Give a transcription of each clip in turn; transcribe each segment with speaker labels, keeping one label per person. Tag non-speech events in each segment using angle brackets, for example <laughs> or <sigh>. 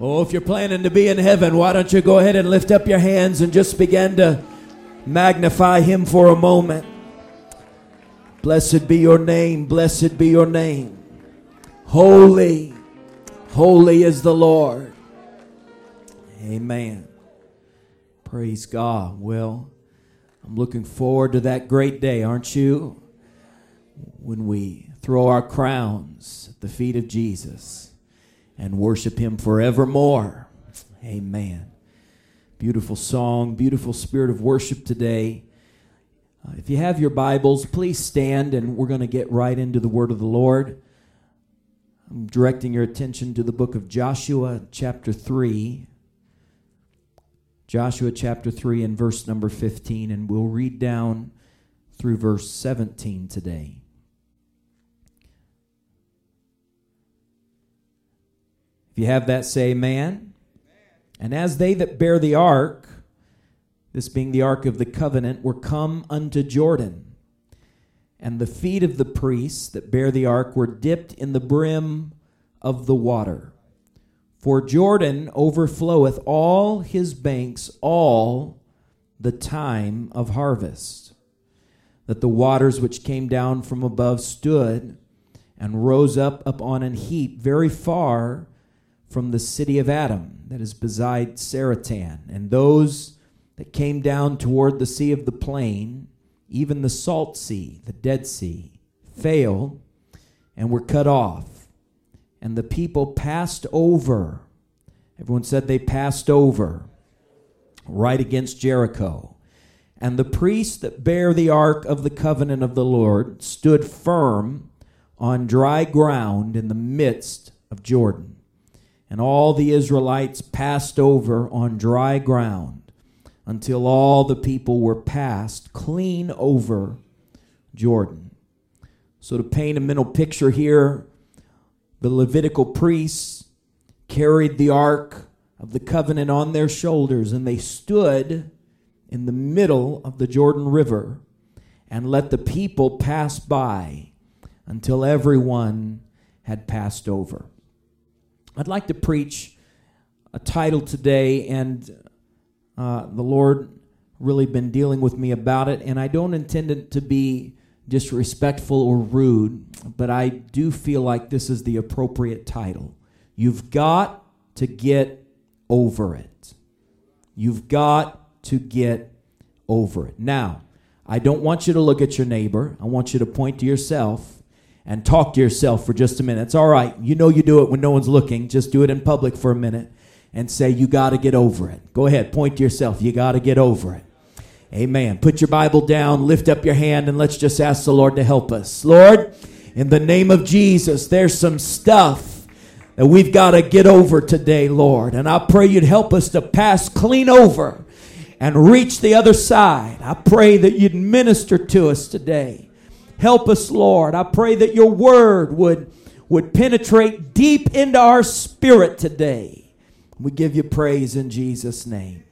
Speaker 1: Oh, if you're planning to be in heaven, why don't you go ahead and lift up your hands and just begin to magnify Him for a moment? Blessed be your name, blessed be your name. Holy, holy is the Lord. Amen. Praise God. Well, I'm looking forward to that great day, aren't you? When we throw our crowns at the feet of Jesus and worship Him forevermore. Amen. Beautiful song, beautiful spirit of worship today. Uh, if you have your Bibles, please stand and we're going to get right into the Word of the Lord. I'm directing your attention to the book of Joshua, chapter 3. Joshua chapter 3 and verse number 15, and we'll read down through verse 17 today. You have that, say amen. And as they that bear the ark, this being the ark of the covenant, were come unto Jordan, and the feet of the priests that bear the ark were dipped in the brim of the water. For Jordan overfloweth all his banks all the time of harvest. That the waters which came down from above stood and rose up upon an heap very far from the city of Adam that is beside Zaretan, and those that came down toward the sea of the plain, even the salt sea, the Dead Sea, failed and were cut off. And the people passed over. Everyone said they passed over right against Jericho. And the priests that bear the ark of the covenant of the Lord stood firm on dry ground in the midst of Jordan and all the Israelites passed over on dry ground until all the people were passed clean over Jordan. So, to paint a mental picture here, the Levitical priests carried the ark of the covenant on their shoulders and they stood in the middle of the Jordan River and let the people pass by until everyone had passed over. I'd like to preach a title today, and uh, the Lord really been dealing with me about it, and I don't intend it to be disrespectful or rude, but I do feel like this is the appropriate title. You've got to get over it. You've got to get over it. Now, I don't want you to look at your neighbor. I want you to point to yourself and talk to yourself for just a minute. It's all right. You know you do it when no one's looking. Just do it in public for a minute and say, You got to get over it. Go ahead, point to yourself. You got to get over it. Amen. Put your Bible down, lift up your hand, and let's just ask the Lord to help us. Lord, in the name of Jesus, there's some stuff that we've got to get over today, Lord. And I pray you'd help us to pass clean over and reach the other side. I pray that you'd minister to us today. Help us, Lord. I pray that your word would, would penetrate deep into our spirit today. We give you praise in Jesus' name.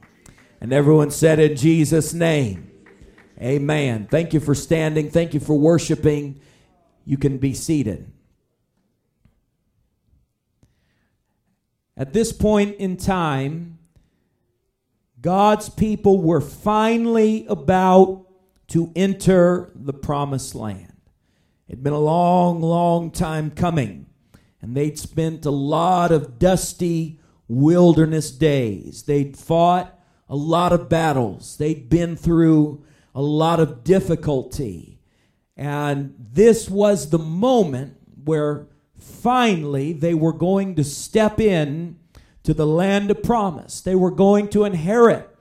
Speaker 1: And everyone said, In Jesus' name. Amen. Thank you for standing. Thank you for worshiping. You can be seated. At this point in time, God's people were finally about to enter the promised land. It'd been a long, long time coming, and they'd spent a lot of dusty wilderness days. They'd fought a lot of battles, they'd been through a lot of difficulty. And this was the moment where finally they were going to step in to the land of promise. They were going to inherit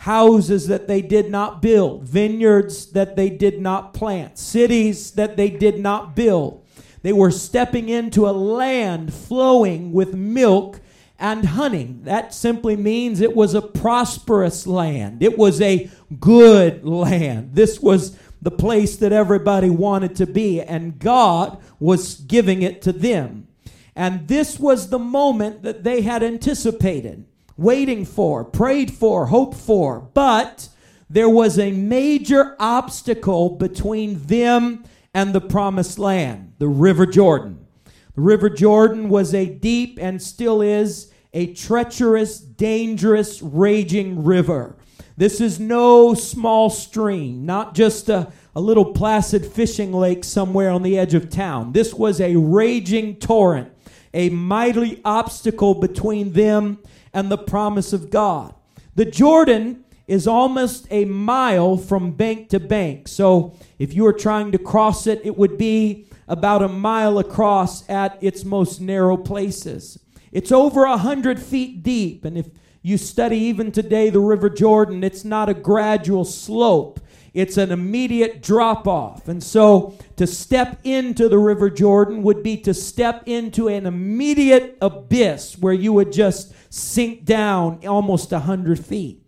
Speaker 1: houses that they did not build, vineyards that they did not plant, cities that they did not build. They were stepping into a land flowing with milk and honey. That simply means it was a prosperous land. It was a good land. This was the place that everybody wanted to be, and God was giving it to them. And this was the moment that they had anticipated waiting for, prayed for, hoped for. But there was a major obstacle between them and the promised land, the River Jordan. The River Jordan was a deep and still is a treacherous, dangerous, raging river. This is no small stream, not just a, a little placid fishing lake somewhere on the edge of town. This was a raging torrent, a mighty obstacle between them and the promise of God. The Jordan is almost a mile from bank to bank. So if you were trying to cross it, it would be about a mile across at its most narrow places. It's over a hundred feet deep, and if you study even today the River Jordan, it's not a gradual slope. It's an immediate drop off. And so to step into the River Jordan would be to step into an immediate abyss where you would just sink down almost a hundred feet.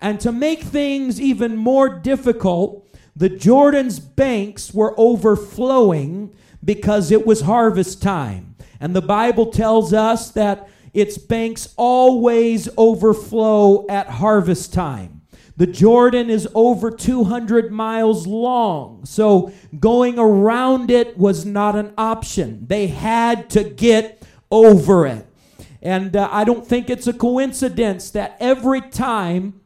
Speaker 1: And to make things even more difficult, the Jordan's banks were overflowing because it was harvest time. And the Bible tells us that its banks always overflow at harvest time. The Jordan is over 200 miles long, so going around it was not an option. They had to get over it. And uh, I don't think it's a coincidence that every time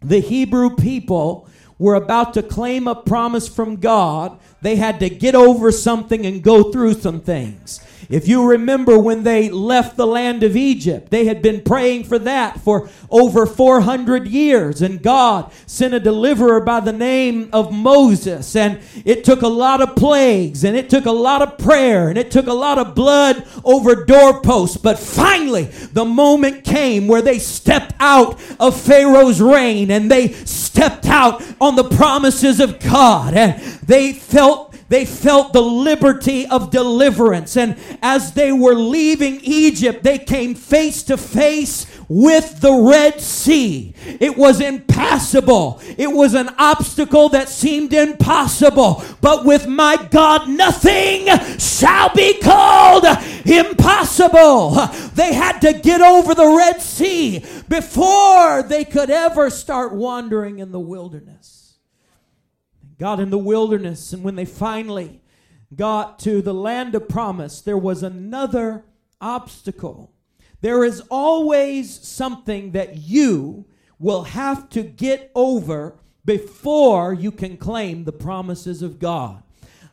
Speaker 1: the Hebrew people were about to claim a promise from God, they had to get over something and go through some things. If you remember when they left the land of Egypt, they had been praying for that for over 400 years, and God sent a deliverer by the name of Moses. And it took a lot of plagues, and it took a lot of prayer, and it took a lot of blood over doorposts. But finally, the moment came where they stepped out of Pharaoh's reign and they stepped out on the promises of God, and they felt they felt the liberty of deliverance. And as they were leaving Egypt, they came face to face with the Red Sea. It was impassable. It was an obstacle that seemed impossible. But with my God, nothing shall be called impossible. They had to get over the Red Sea before they could ever start wandering in the wilderness. God in the wilderness, and when they finally got to the land of promise, there was another obstacle. There is always something that you will have to get over before you can claim the promises of God.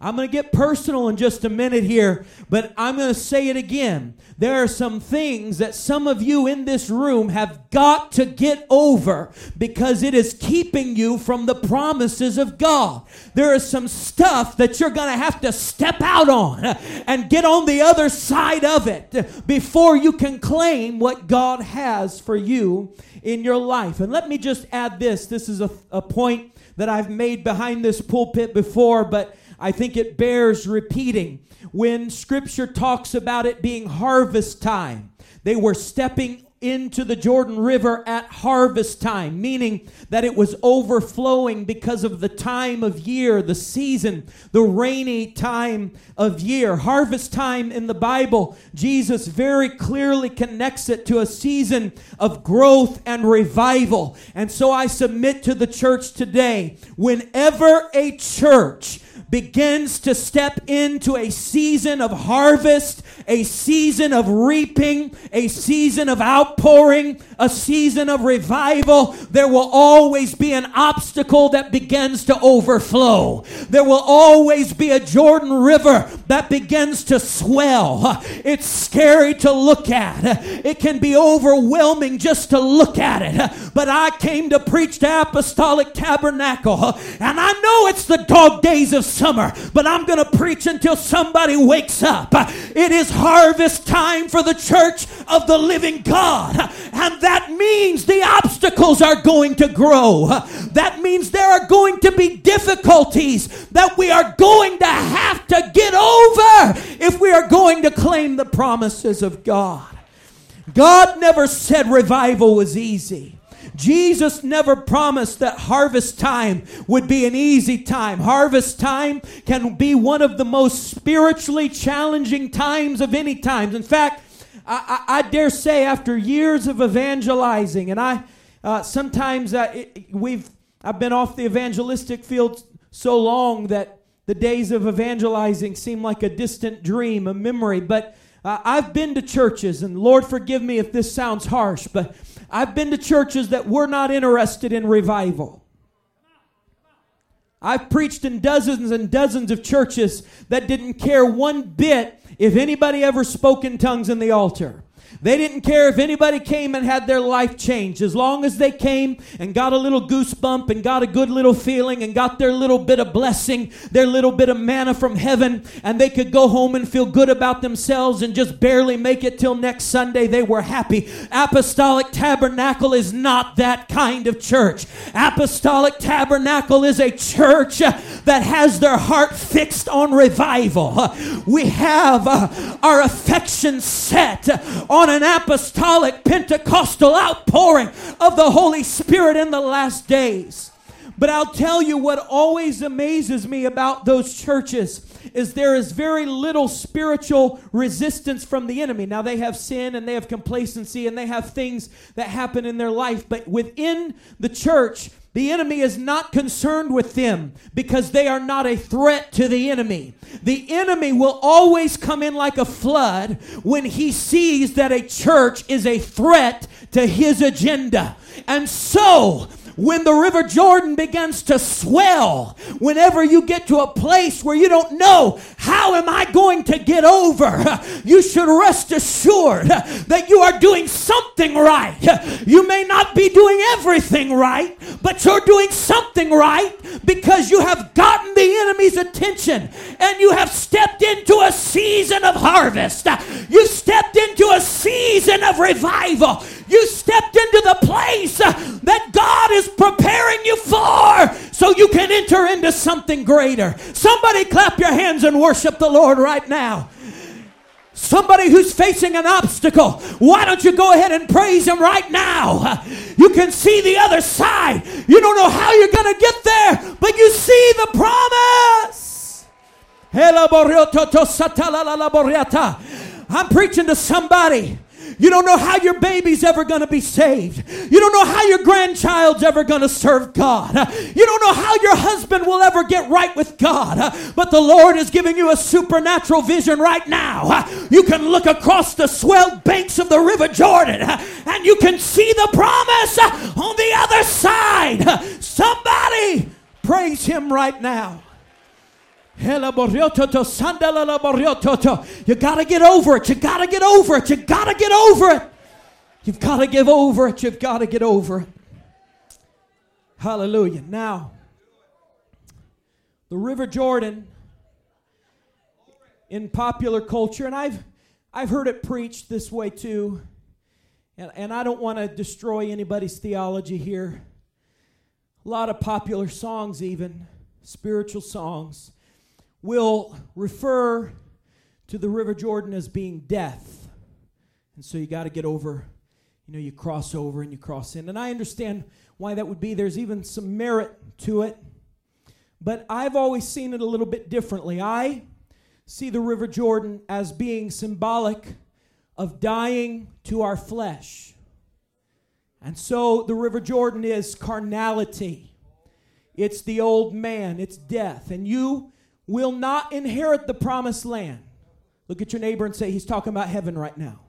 Speaker 1: I'm going to get personal in just a minute here, but I'm going to say it again. There are some things that some of you in this room have got to get over because it is keeping you from the promises of God. There is some stuff that you're going to have to step out on and get on the other side of it before you can claim what God has for you in your life. And let me just add this this is a, a point that I've made behind this pulpit before, but I think it bears repeating. When scripture talks about it being harvest time, they were stepping into the Jordan River at harvest time, meaning that it was overflowing because of the time of year, the season, the rainy time of year. Harvest time in the Bible, Jesus very clearly connects it to a season of growth and revival. And so I submit to the church today whenever a church begins to step into a season of harvest, a season of reaping, a season of outpouring, a season of revival, there will always be an obstacle that begins to overflow. There will always be a Jordan River that begins to swell. It's scary to look at, it can be overwhelming just to look at it. But I came to preach the Apostolic Tabernacle, and I know it's the dog days of summer, but I'm going to preach until somebody wakes up. It is harvest time for the church of the living God. And that means the obstacles are going to grow. That means there are going to be difficulties that we are going to have to get over if we are going to claim the promises of God. God never said revival was easy. Jesus never promised that harvest time would be an easy time. Harvest time can be one of the most spiritually challenging times of any times. In fact, I, I, I dare say, after years of evangelizing, and I uh, sometimes uh, it, we've I've been off the evangelistic field so long that the days of evangelizing seem like a distant dream, a memory. But Uh, I've been to churches, and Lord forgive me if this sounds harsh, but I've been to churches that were not interested in revival. I've preached in dozens and dozens of churches that didn't care one bit if anybody ever spoke in tongues in the altar. They didn't care if anybody came and had their life changed. As long as they came and got a little goosebump and got a good little feeling and got their little bit of blessing, their little bit of manna from heaven, and they could go home and feel good about themselves and just barely make it till next Sunday, they were happy. Apostolic Tabernacle is not that kind of church. Apostolic Tabernacle is a church that has their heart fixed on revival. We have uh, our affection set on an apostolic Pentecostal outpouring of the Holy Spirit in the last days. But I'll tell you what always amazes me about those churches is there is very little spiritual resistance from the enemy. Now they have sin and they have complacency and they have things that happen in their life, but within the church, the enemy is not concerned with them because they are not a threat to the enemy. The enemy will always come in like a flood when he sees that a church is a threat to his agenda. And so, when the River Jordan begins to swell, whenever you get to a place where you don't know, how am I going to get over? <laughs> You should rest assured that you are doing something right. You may not be doing everything right, but you're doing something right because you have gotten the enemy's attention and you have stepped into a season of harvest. You stepped into a season of revival. You stepped into the place that God is preparing you for so you can enter into something greater. Somebody clap your hands and worship the Lord right now. Somebody who's facing an obstacle, why don't you go ahead and praise Him right now? You can see the other side. You don't know how you're going to get there, but you see the promise. I'm preaching to somebody you don't know how your baby's ever going to be saved. You don't know how your grandchild's ever going to serve God. You don't know how your husband will ever get right with God. But the Lord is giving you a supernatural vision right now. You can look across the swelled banks of the River Jordan and you can see the promise on the other side. Somebody praise Him right now. You got to get over it. You got to get over it. You got to get over it. You've got to give over it. You've got to get over it. Hallelujah. Now, the River Jordan in popular culture, and I've I've heard it preached this way too, and, and I don't want to destroy anybody's theology here. A lot of popular songs, even spiritual songs, will refer to the River Jordan as being death. And so you got to get over, you know, you cross over and you cross in. And I understand why that would be. There's even some merit to it. But I've always seen it a little bit differently. I see the River Jordan as being symbolic of dying to our flesh. And so the River Jordan is carnality. It's the old man, it's death. And you will not inherit the promised land. Look at your neighbor and say, He's talking about heaven right now.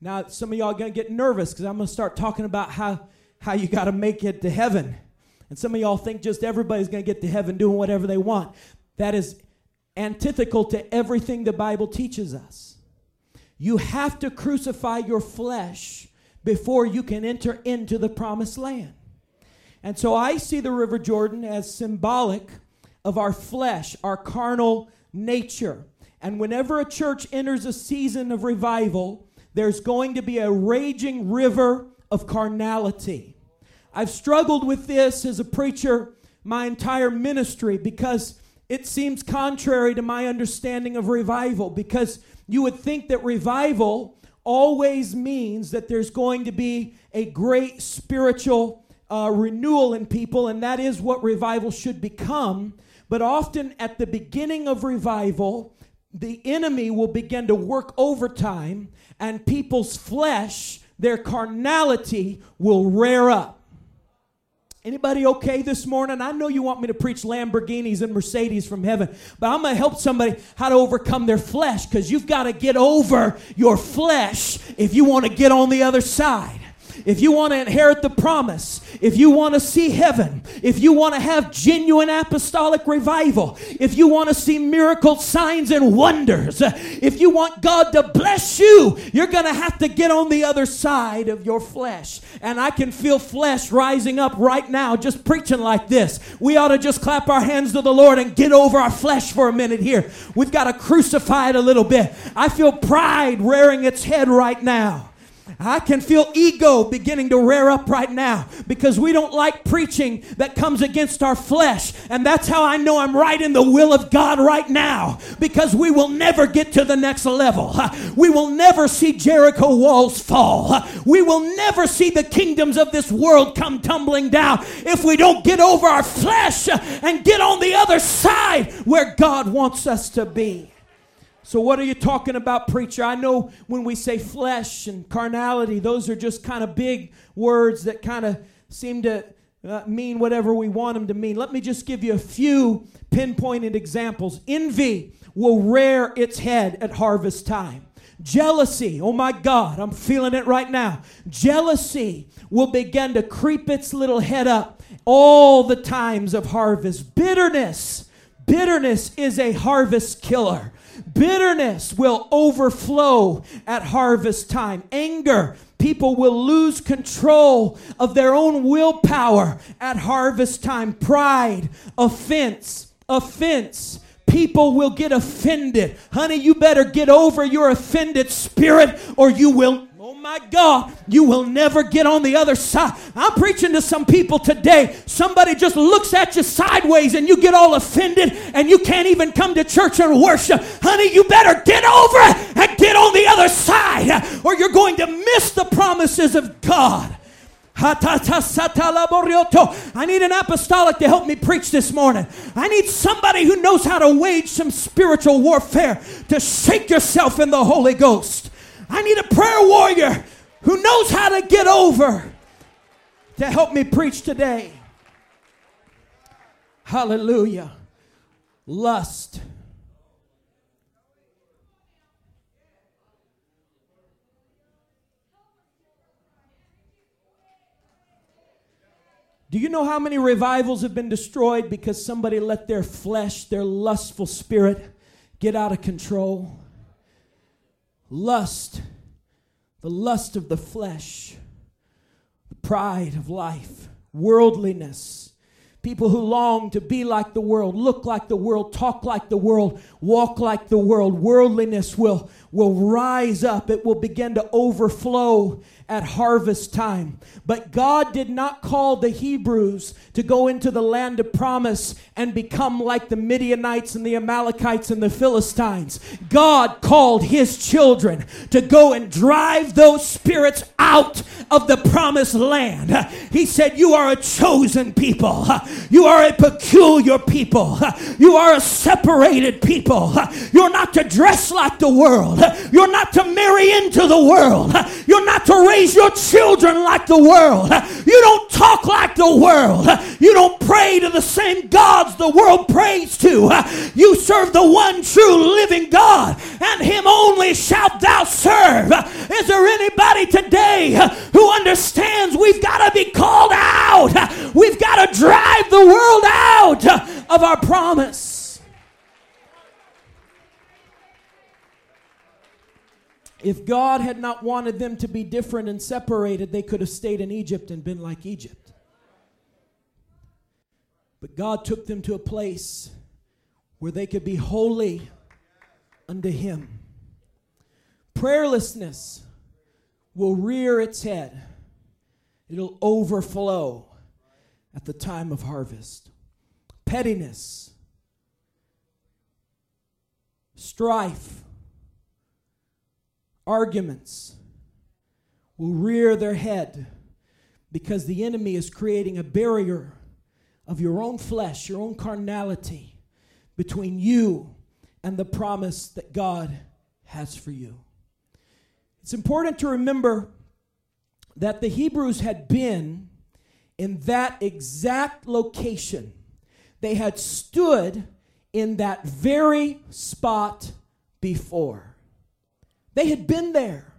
Speaker 1: Now, some of y'all are going to get nervous because I'm going to start talking about how, how you got to make it to heaven. And some of y'all think just everybody's going to get to heaven doing whatever they want. That is antithetical to everything the Bible teaches us. You have to crucify your flesh before you can enter into the promised land. And so I see the River Jordan as symbolic of our flesh, our carnal nature. And whenever a church enters a season of revival, there's going to be a raging river of carnality. I've struggled with this as a preacher my entire ministry because it seems contrary to my understanding of revival. Because you would think that revival always means that there's going to be a great spiritual uh, renewal in people, and that is what revival should become. But often at the beginning of revival, the enemy will begin to work overtime, and people's flesh, their carnality, will rear up. Anybody okay this morning? I know you want me to preach Lamborghinis and Mercedes from heaven, but I'm going to help somebody how to overcome their flesh because you've got to get over your flesh if you want to get on the other side if you want to inherit the promise, if you want to see heaven, if you want to have genuine apostolic revival, if you want to see miracles, signs, and wonders, if you want God to bless you, you're going to have to get on the other side of your flesh. And I can feel flesh rising up right now just preaching like this. We ought to just clap our hands to the Lord and get over our flesh for a minute here. We've got to crucify it a little bit. I feel pride rearing its head right now. I can feel ego beginning to rear up right now because we don't like preaching that comes against our flesh. And that's how I know I'm right in the will of God right now because we will never get to the next level. We will never see Jericho walls fall. We will never see the kingdoms of this world come tumbling down if we don't get over our flesh and get on the other side where God wants us to be. So, what are you talking about, preacher? I know when we say flesh and carnality, those are just kind of big words that kind of seem to uh, mean whatever we want them to mean. Let me just give you a few pinpointed examples. Envy will rear its head at harvest time. Jealousy, oh my God, I'm feeling it right now. Jealousy will begin to creep its little head up all the times of harvest. Bitterness, bitterness is a harvest killer. Bitterness will overflow at harvest time. Anger, people will lose control of their own willpower at harvest time. Pride, offense, offense. People will get offended. Honey, you better get over your offended spirit or you will my God, you will never get on the other side. I'm preaching to some people today. Somebody just looks at you sideways and you get all offended and you can't even come to church and worship. Honey, you better get over it and get on the other side or you're going to miss the promises of God. I need an apostolic to help me preach this morning. I need somebody who knows how to wage some spiritual warfare to shake yourself in the Holy Ghost. I need a prayer warrior who knows how to get over to help me preach today. Hallelujah. Lust. Do you know how many revivals have been destroyed because somebody let their flesh, their lustful spirit, get out of control? Lust, the lust of the flesh, the pride of life, worldliness. People who long to be like the world, look like the world, talk like the world, walk like the world. Worldliness will, will rise up. It will begin to overflow at harvest time. But God did not call the Hebrews to go into the land of promise and become like the Midianites and the Amalekites and the Philistines. God called his children to go and drive those spirits out of the promised land. He said, You are a chosen people, you are a peculiar people, you are a separated people. You're not to dress like the world, you're not to marry into the world, you're not to raise your children like the world. You don't talk like the world. You don't pray to the same gods the world prays to. You serve the one true living God, and Him only shalt thou serve. Is there anybody today who understands we've got to be called out? We've got to drive the world out of our promise. If God had not wanted them to be different and separated, they could have stayed in Egypt and been like Egypt. But God took them to a place where they could be holy unto Him. Prayerlessness will rear its head, it'll overflow at the time of harvest. Pettiness, strife, arguments will rear their head because the enemy is creating a barrier of your own flesh, your own carnality between you and the promise that God has for you. It's important to remember that the Hebrews had been in that exact location. They had stood in that very spot before. They had been there.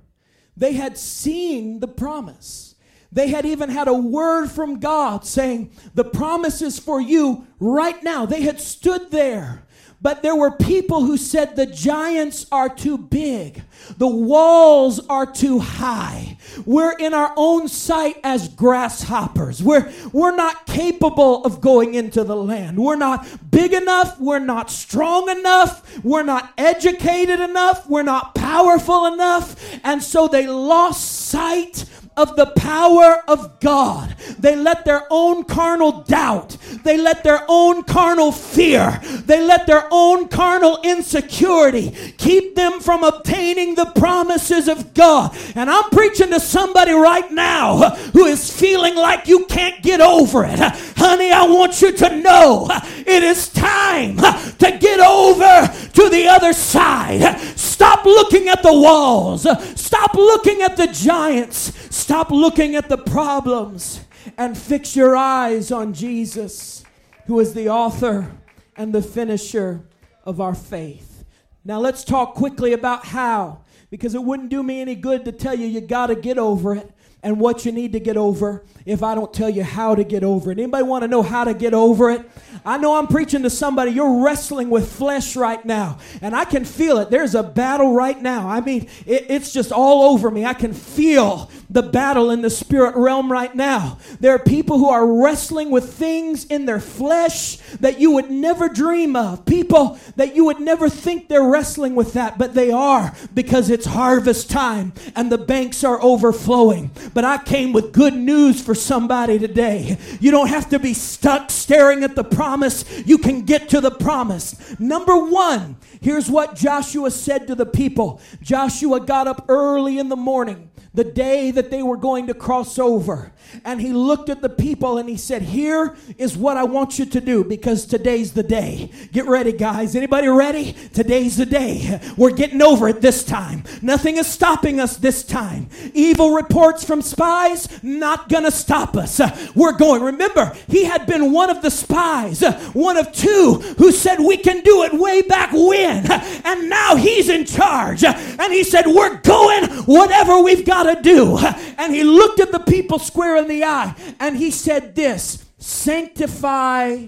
Speaker 1: They had seen the promise. They had even had a word from God saying, The promise is for you right now. They had stood there. But there were people who said the giants are too big. The walls are too high. We're in our own sight as grasshoppers. We're, we're not capable of going into the land. We're not big enough. We're not strong enough. We're not educated enough. We're not powerful enough. And so they lost sight of the power of God. They let their own carnal doubt, they let their own carnal fear, they let their own carnal insecurity keep them from obtaining the promises of God. And I'm preaching to somebody right now who is feeling like you can't get over it. Honey, I want you to know it is time to get over to the other side. Stop looking at the walls. Stop looking at the giants. Stop looking at the problems and fix your eyes on Jesus, who is the author and the finisher of our faith. Now, let's talk quickly about how, because it wouldn't do me any good to tell you you got to get over it and what you need to get over if I don't tell you how to get over it. Anybody want to know how to get over it? I know I'm preaching to somebody. You're wrestling with flesh right now, and I can feel it. There's a battle right now. I mean, it, it's just all over me. I can feel the battle in the spirit realm right now. There are people who are wrestling with things in their flesh that you would never dream of. People that you would never think they're wrestling with that, but they are because it's harvest time and the banks are overflowing. But I came with good news for somebody today. You don't have to be stuck staring at the promise, you can get to the promise. Number one, here's what Joshua said to the people Joshua got up early in the morning the day that they were going to cross over. And he looked at the people and he said, Here is what I want you to do because today's the day. Get ready, guys. Anybody ready? Today's the day. We're getting over it this time. Nothing is stopping us this time. Evil reports from spies, not gonna stop us. We're going. Remember, he had been one of the spies, one of two who said, We can do it way back when. And now he's in charge. And he said, We're going whatever we've got to do. And he looked at the people square in the eye and he said this sanctify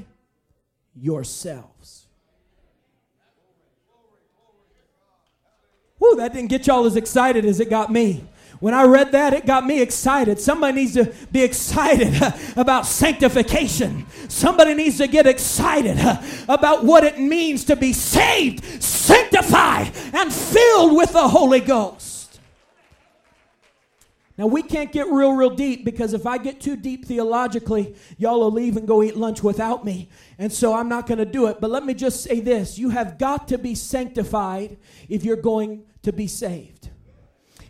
Speaker 1: yourselves. Whoo, that didn't get y'all as excited as it got me. When I read that, it got me excited. Somebody needs to be excited <laughs> about sanctification. Somebody needs to get excited <laughs> about what it means to be saved, sanctified, and filled with the Holy Ghost. Now, we can't get real, real deep because if I get too deep theologically, y'all will leave and go eat lunch without me. And so I'm not going to do it. But let me just say this you have got to be sanctified if you're going to be saved.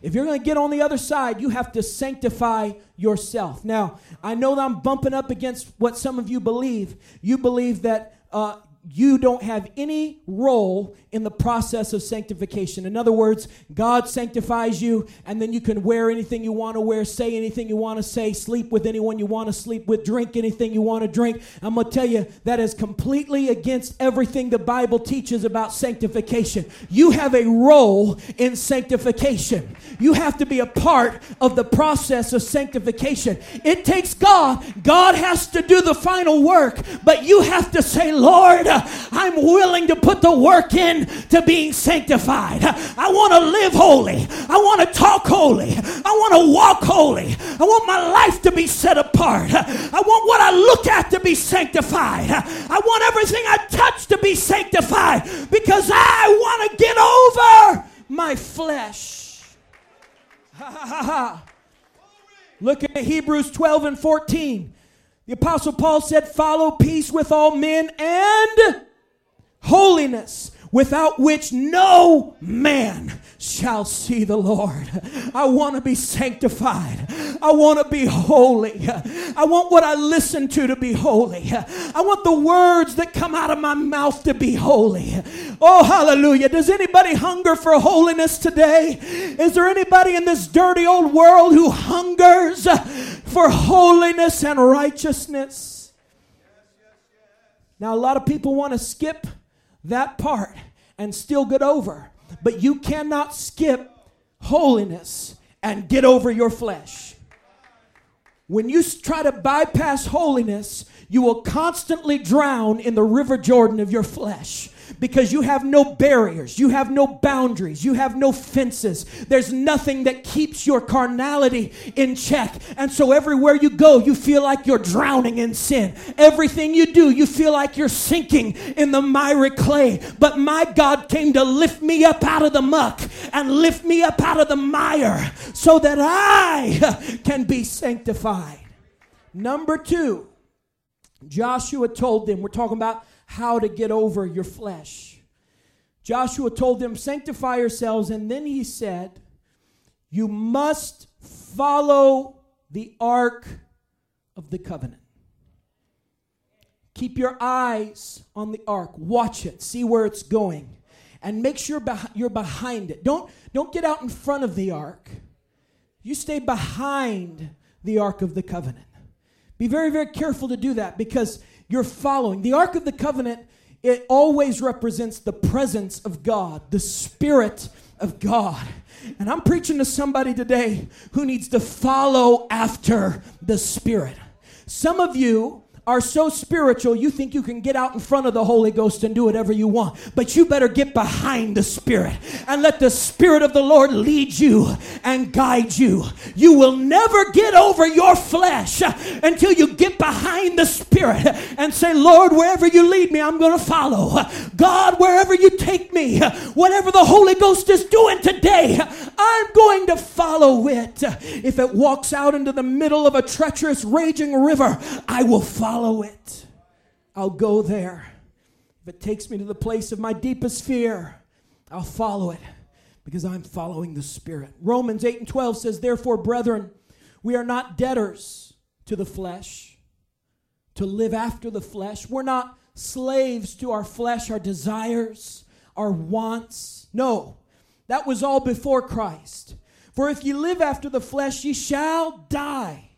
Speaker 1: If you're going to get on the other side, you have to sanctify yourself. Now, I know that I'm bumping up against what some of you believe. You believe that uh, you don't have any role in the process of sanctification. In other words, God sanctifies you, and then you can wear anything you want to wear, say anything you want to say, sleep with anyone you want to sleep with, drink anything you want to drink. I'm going to tell you that is completely against everything the Bible teaches about sanctification. You have a role in sanctification, you have to be a part of the process of sanctification. It takes God, God has to do the final work, but you have to say, Lord, I'm willing to put the work in to being sanctified. I want to live holy. I want to talk holy. I want to walk holy. I want my life to be set apart. I want what I look at to be sanctified. I want everything I touch to be sanctified because I want to get over my flesh. <laughs> Look at Hebrews 12 and 14. The Apostle Paul said, Follow peace with all men and holiness, without which no man shall see the Lord. I want to be sanctified. I want to be holy. I want what I listen to to be holy. I want the words that come out of my mouth to be holy. Oh, hallelujah. Does anybody hunger for holiness today? Is there anybody in this dirty old world who hungers for holiness and righteousness. Now, a lot of people want to skip that part and still get over, but you cannot skip holiness and get over your flesh. When you try to bypass holiness, you will constantly drown in the river Jordan of your flesh because you have no barriers, you have no boundaries, you have no fences. There's nothing that keeps your carnality in check. And so everywhere you go, you feel like you're drowning in sin. Everything you do, you feel like you're sinking in the miry clay. But my God came to lift me up out of the muck and lift me up out of the mire so that I <laughs> can be sanctified. Number two, Joshua told them, we're talking about how to get over your flesh. Joshua told them, Sanctify yourselves. And then he said, You must follow the ark of the covenant. Keep your eyes on the ark. Watch it. See where it's going. And make sure you're behind it. Don't, don't get out in front of the ark. You stay behind the ark of the covenant. Be very, very careful to do that because you're following. The Ark of the Covenant, it always represents the presence of God, the Spirit of God. And I'm preaching to somebody today who needs to follow after the Spirit. Some of you are so spiritual, you think you can get out in front of the Holy Ghost and do whatever you want. But you better get behind the Spirit and let the Spirit of the Lord lead you and guide you. You will never get over your flesh until you get behind the Spirit and say, Lord, wherever you lead me, I'm going to follow. God, wherever you take me, whatever the Holy Ghost is doing today, I'm going to follow it. If it walks out into the middle of a treacherous, raging river, I will follow follow it. I'll go there. If it takes me to the place of my deepest fear, I'll follow it because I'm following the Spirit. Romans 8 and 12 says, Therefore, brethren, we are not debtors to the flesh, to live after the flesh. We're not slaves to our flesh, our desires, our wants. No, that was all before Christ. For if ye live after the flesh, ye shall die.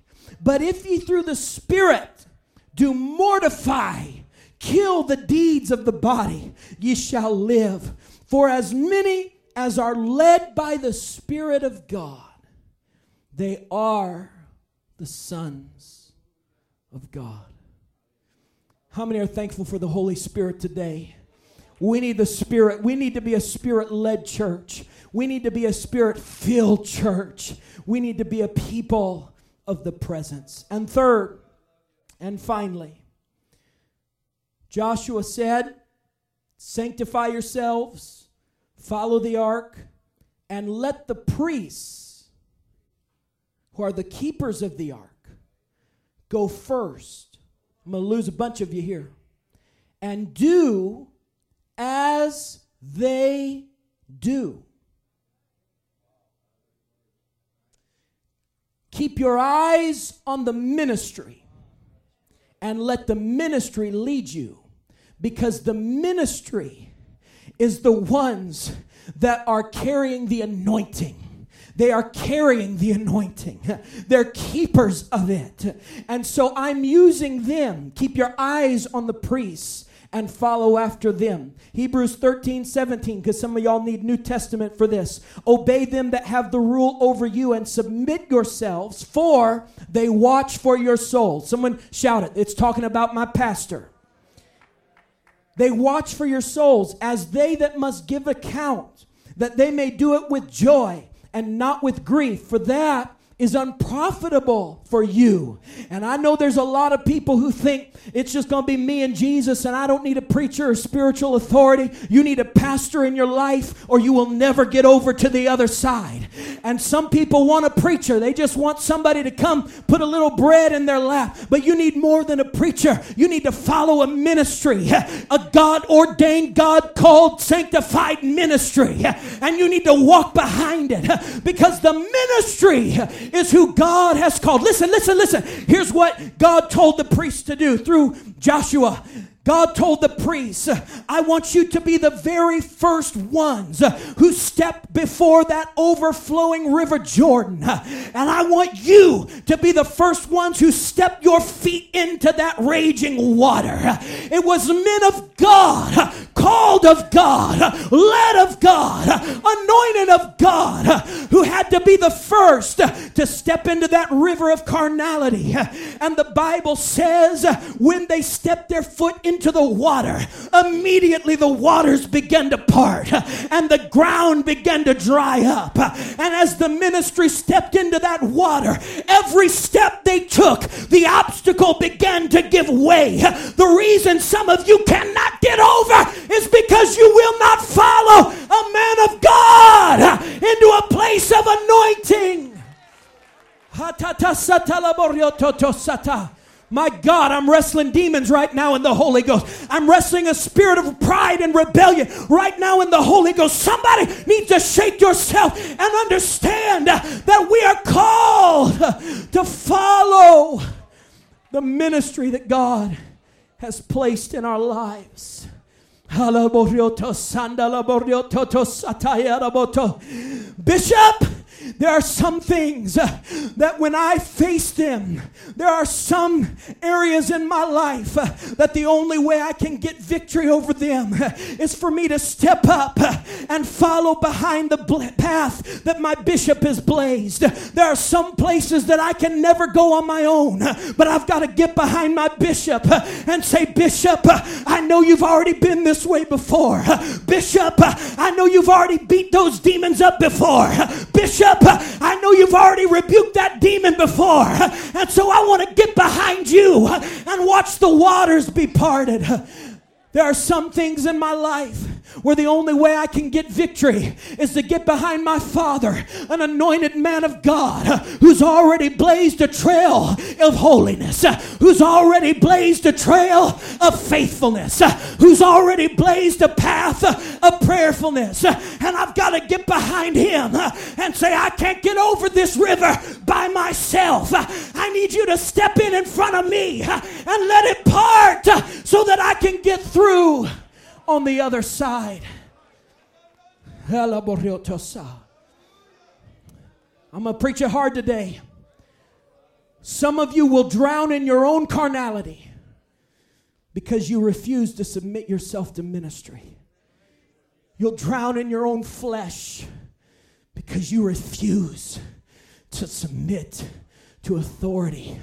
Speaker 1: But if ye through the Spirit do mortify, kill the deeds of the body, ye shall live. For as many as are led by the Spirit of God, they are the sons of God. How many are thankful for the Holy Spirit today? We need the Spirit. We need to be a Spirit led church. We need to be a Spirit filled church. We need to be a people of the presence. And third, and finally, Joshua said, Sanctify yourselves, follow the ark, and let the priests, who are the keepers of the ark, go first. I'm going to lose a bunch of you here. And do as they do. Keep your eyes on the ministry and let the ministry lead you because the ministry is the ones that are carrying the anointing. They are carrying the anointing. <laughs> They're keepers of it. And so I'm using them. Keep your eyes on the priests and follow after them. Hebrews 13, 17, because some of y'all need New Testament for this. Obey them that have the rule over you and submit yourselves, for they watch for your soul. Someone shout it. It's talking about my pastor. They watch for your souls as they that must give account, that they may do it with joy and not with grief, for that is unprofitable for you. And I know there's a lot of people who think it's just going to be me and Jesus, and I don't need a preacher or spiritual authority. You need a pastor in your life, or you will never get over to the other side. And some people want a preacher, they just want somebody to come put a little bread in their lap. But you need more than a preacher, you need to follow a ministry, a God ordained, God called, sanctified ministry. And you need to walk behind it because the ministry is who God has called. Listen, listen, listen. Here's what God told the priests to do through Joshua. God told the priests, I want you to be the very first ones who step before that overflowing river Jordan. And I want you to be the first ones who step your feet into that raging water. It was men of God, called of God, led of God, anointed of God, who had to be the first to step into that river of carnality. And the Bible says when they stepped their foot into the water, immediately the waters began to part and the ground began to dry up. And as the ministry stepped into that water, every step they took, the obstacle began to give way. The reason some of you cannot get over is because you will not follow a man of God into a place of anointing. My God, I'm wrestling demons right now in the Holy Ghost. I'm wrestling a spirit of pride and rebellion right now in the Holy Ghost. Somebody needs to shake yourself and understand that we are called to follow the ministry that God has placed in our lives. Bishop, there are some things uh, that when I face them, there are some areas in my life uh, that the only way I can get victory over them uh, is for me to step up uh, and follow behind the path that my bishop has blazed. There are some places that I can never go on my own, uh, but I've got to get behind my bishop uh, and say, Bishop, I know you've already been this way before. Bishop, I know you've already beat those demons up before. Bishop, I know you've already rebuked that demon before. And so I want to get behind you and watch the waters be parted. There are some things in my life where the only way I can get victory is to get behind my father, an anointed man of God who's already blazed a trail of holiness, who's already blazed a trail of faithfulness, who's already blazed a path of prayerfulness. And I've got to get behind him and say, I can't get over this river by myself. I need you to step in in front of me and let it part so that I can get through on the other side. I'm going to preach it hard today. Some of you will drown in your own carnality because you refuse to submit yourself to ministry. You'll drown in your own flesh because you refuse to submit to authority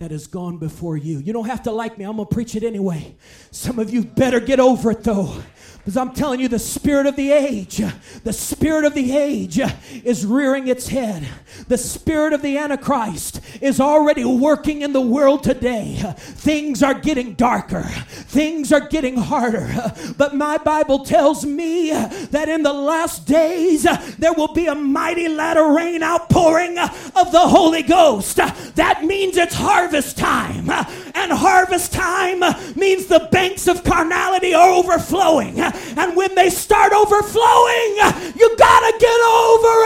Speaker 1: that has gone before you. You don't have to like me, I'm gonna preach it anyway. Some of you better get over it though. Because I'm telling you, the spirit of the age, the spirit of the age is rearing its head. The spirit of the Antichrist is already working in the world today. Things are getting darker, things are getting harder. <laughs> But my Bible tells me that in the last days there will be a mighty latter rain outpouring of the Holy Ghost. That means it's harvest time. And harvest time means the banks of carnality are overflowing. And when they start overflowing, you got to get over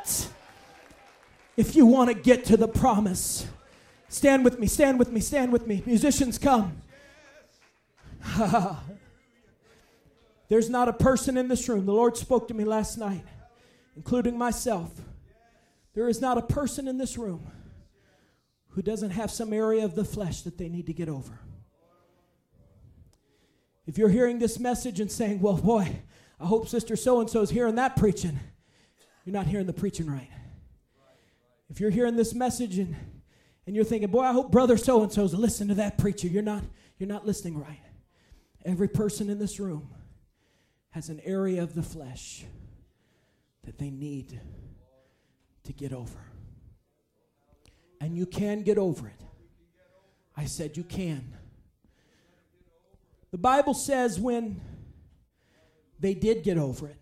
Speaker 1: it. If you want to get to the promise, stand with me, stand with me, stand with me. Musicians, come. <laughs> There's not a person in this room. The Lord spoke to me last night, including myself. There is not a person in this room who doesn't have some area of the flesh that they need to get over. If you're hearing this message and saying, well, boy, I hope Sister so and so is hearing that preaching, you're not hearing the preaching right. If you're hearing this message and, and you're thinking, boy, I hope Brother so and so's listening to that preacher, you're not, you're not listening right. Every person in this room has an area of the flesh that they need to get over. And you can get over it. I said you can. The Bible says when they did get over it,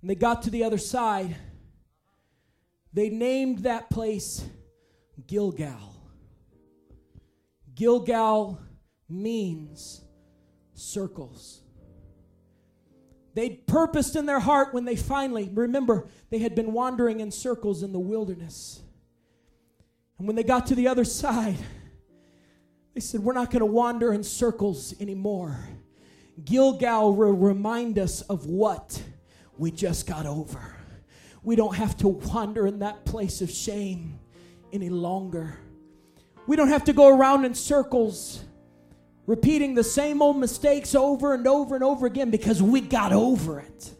Speaker 1: and they got to the other side, they named that place Gilgal. Gilgal means circles. They purposed in their heart when they finally, remember, they had been wandering in circles in the wilderness. And when they got to the other side, They said, We're not going to wander in circles anymore. Gilgal will remind us of what we just got over. We don't have to wander in that place of shame any longer. We don't have to go around in circles repeating the same old mistakes over and over and over again because we got over it.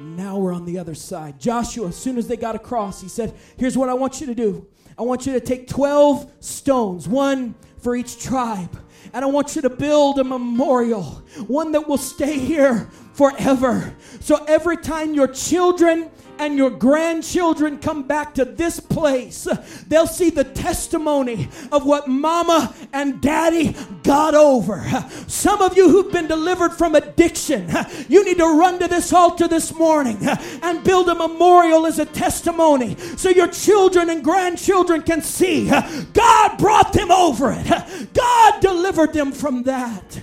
Speaker 1: Now we're on the other side. Joshua, as soon as they got across, he said, Here's what I want you to do I want you to take 12 stones, one for each tribe. And I want you to build a memorial, one that will stay here forever. So every time your children and your grandchildren come back to this place, they'll see the testimony of what mama and daddy got over. Some of you who've been delivered from addiction, you need to run to this altar this morning and build a memorial as a testimony so your children and grandchildren can see God brought them over it. God delivered them from that.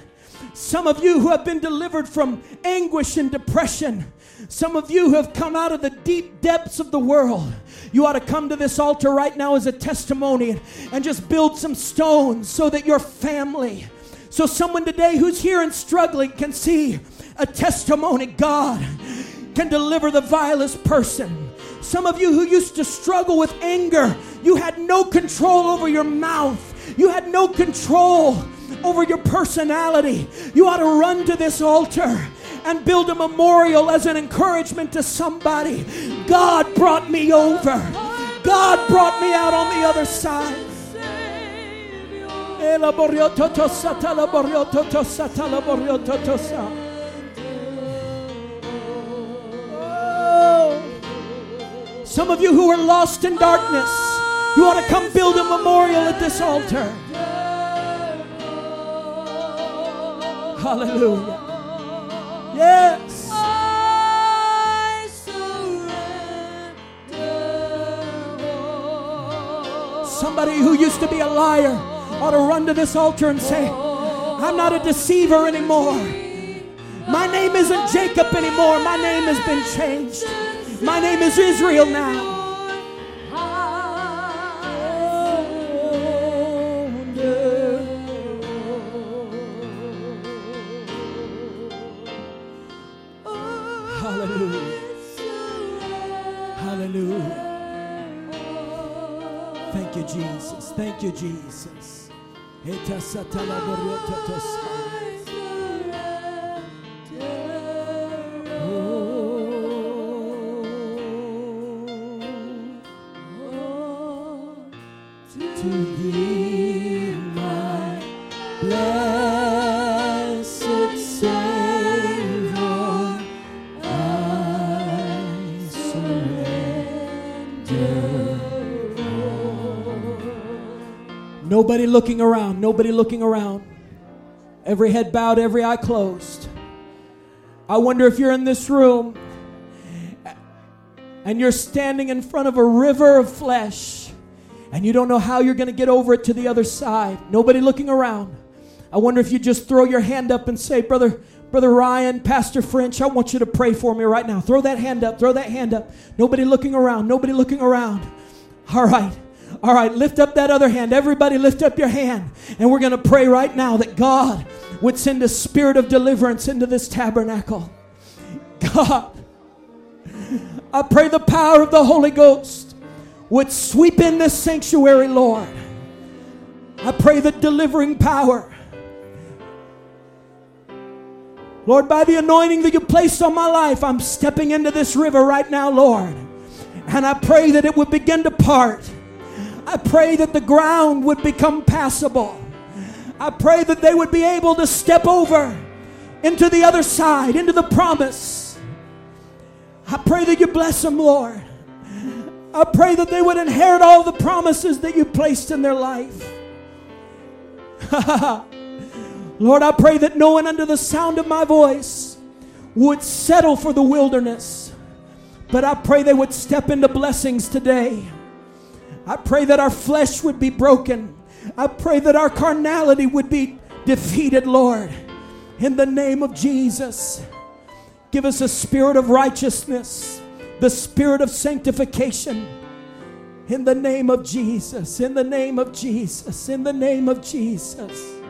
Speaker 1: Some of you who have been delivered from anguish and depression, some of you who have come out of the deep depths of the world, you ought to come to this altar right now as a testimony and just build some stones so that your family, so someone today who's here and struggling can see a testimony. God can deliver the vilest person. Some of you who used to struggle with anger, you had no control over your mouth, you had no control over your personality. You ought to run to this altar and build a memorial as an encouragement to somebody. God brought me over. God brought me out on the other side. Oh. Some of you who are lost in darkness, you ought to come build a memorial at this altar. Hallelujah. Yes. Somebody who used to be a liar ought to run to this altar and say, I'm not a deceiver anymore. My name isn't Jacob anymore. My name has been changed. My name is Israel now. To Nobody looking around, nobody looking around. Every head bowed, every eye closed. I wonder if you're in this room and you're standing in front of a river of flesh and you don't know how you're going to get over it to the other side. Nobody looking around. I wonder if you just throw your hand up and say, Brother, Brother Ryan, Pastor French, I want you to pray for me right now. Throw that hand up, throw that hand up. Nobody looking around, nobody looking around. All right. All right, lift up that other hand. Everybody lift up your hand. And we're going to pray right now that God would send a spirit of deliverance into this tabernacle. God, I pray the power of the Holy Ghost would sweep in this sanctuary, Lord. I pray the delivering power. Lord, by the anointing that you placed on my life, I'm stepping into this river right now, Lord. And I pray that it would begin to part. I pray that the ground would become passable. I pray that they would be able to step over into the other side, into the promise. I pray that you bless them, Lord. I pray that they would inherit all the promises that you placed in their life. <laughs> Lord, I pray that no one under the sound of my voice would settle for the wilderness, but I pray they would step into blessings today. I pray that our flesh would be broken. I pray that our carnality would be defeated, Lord. In the name of Jesus, give us a spirit of righteousness, the spirit of sanctification. In the name of Jesus, in the name of Jesus, in the name of Jesus.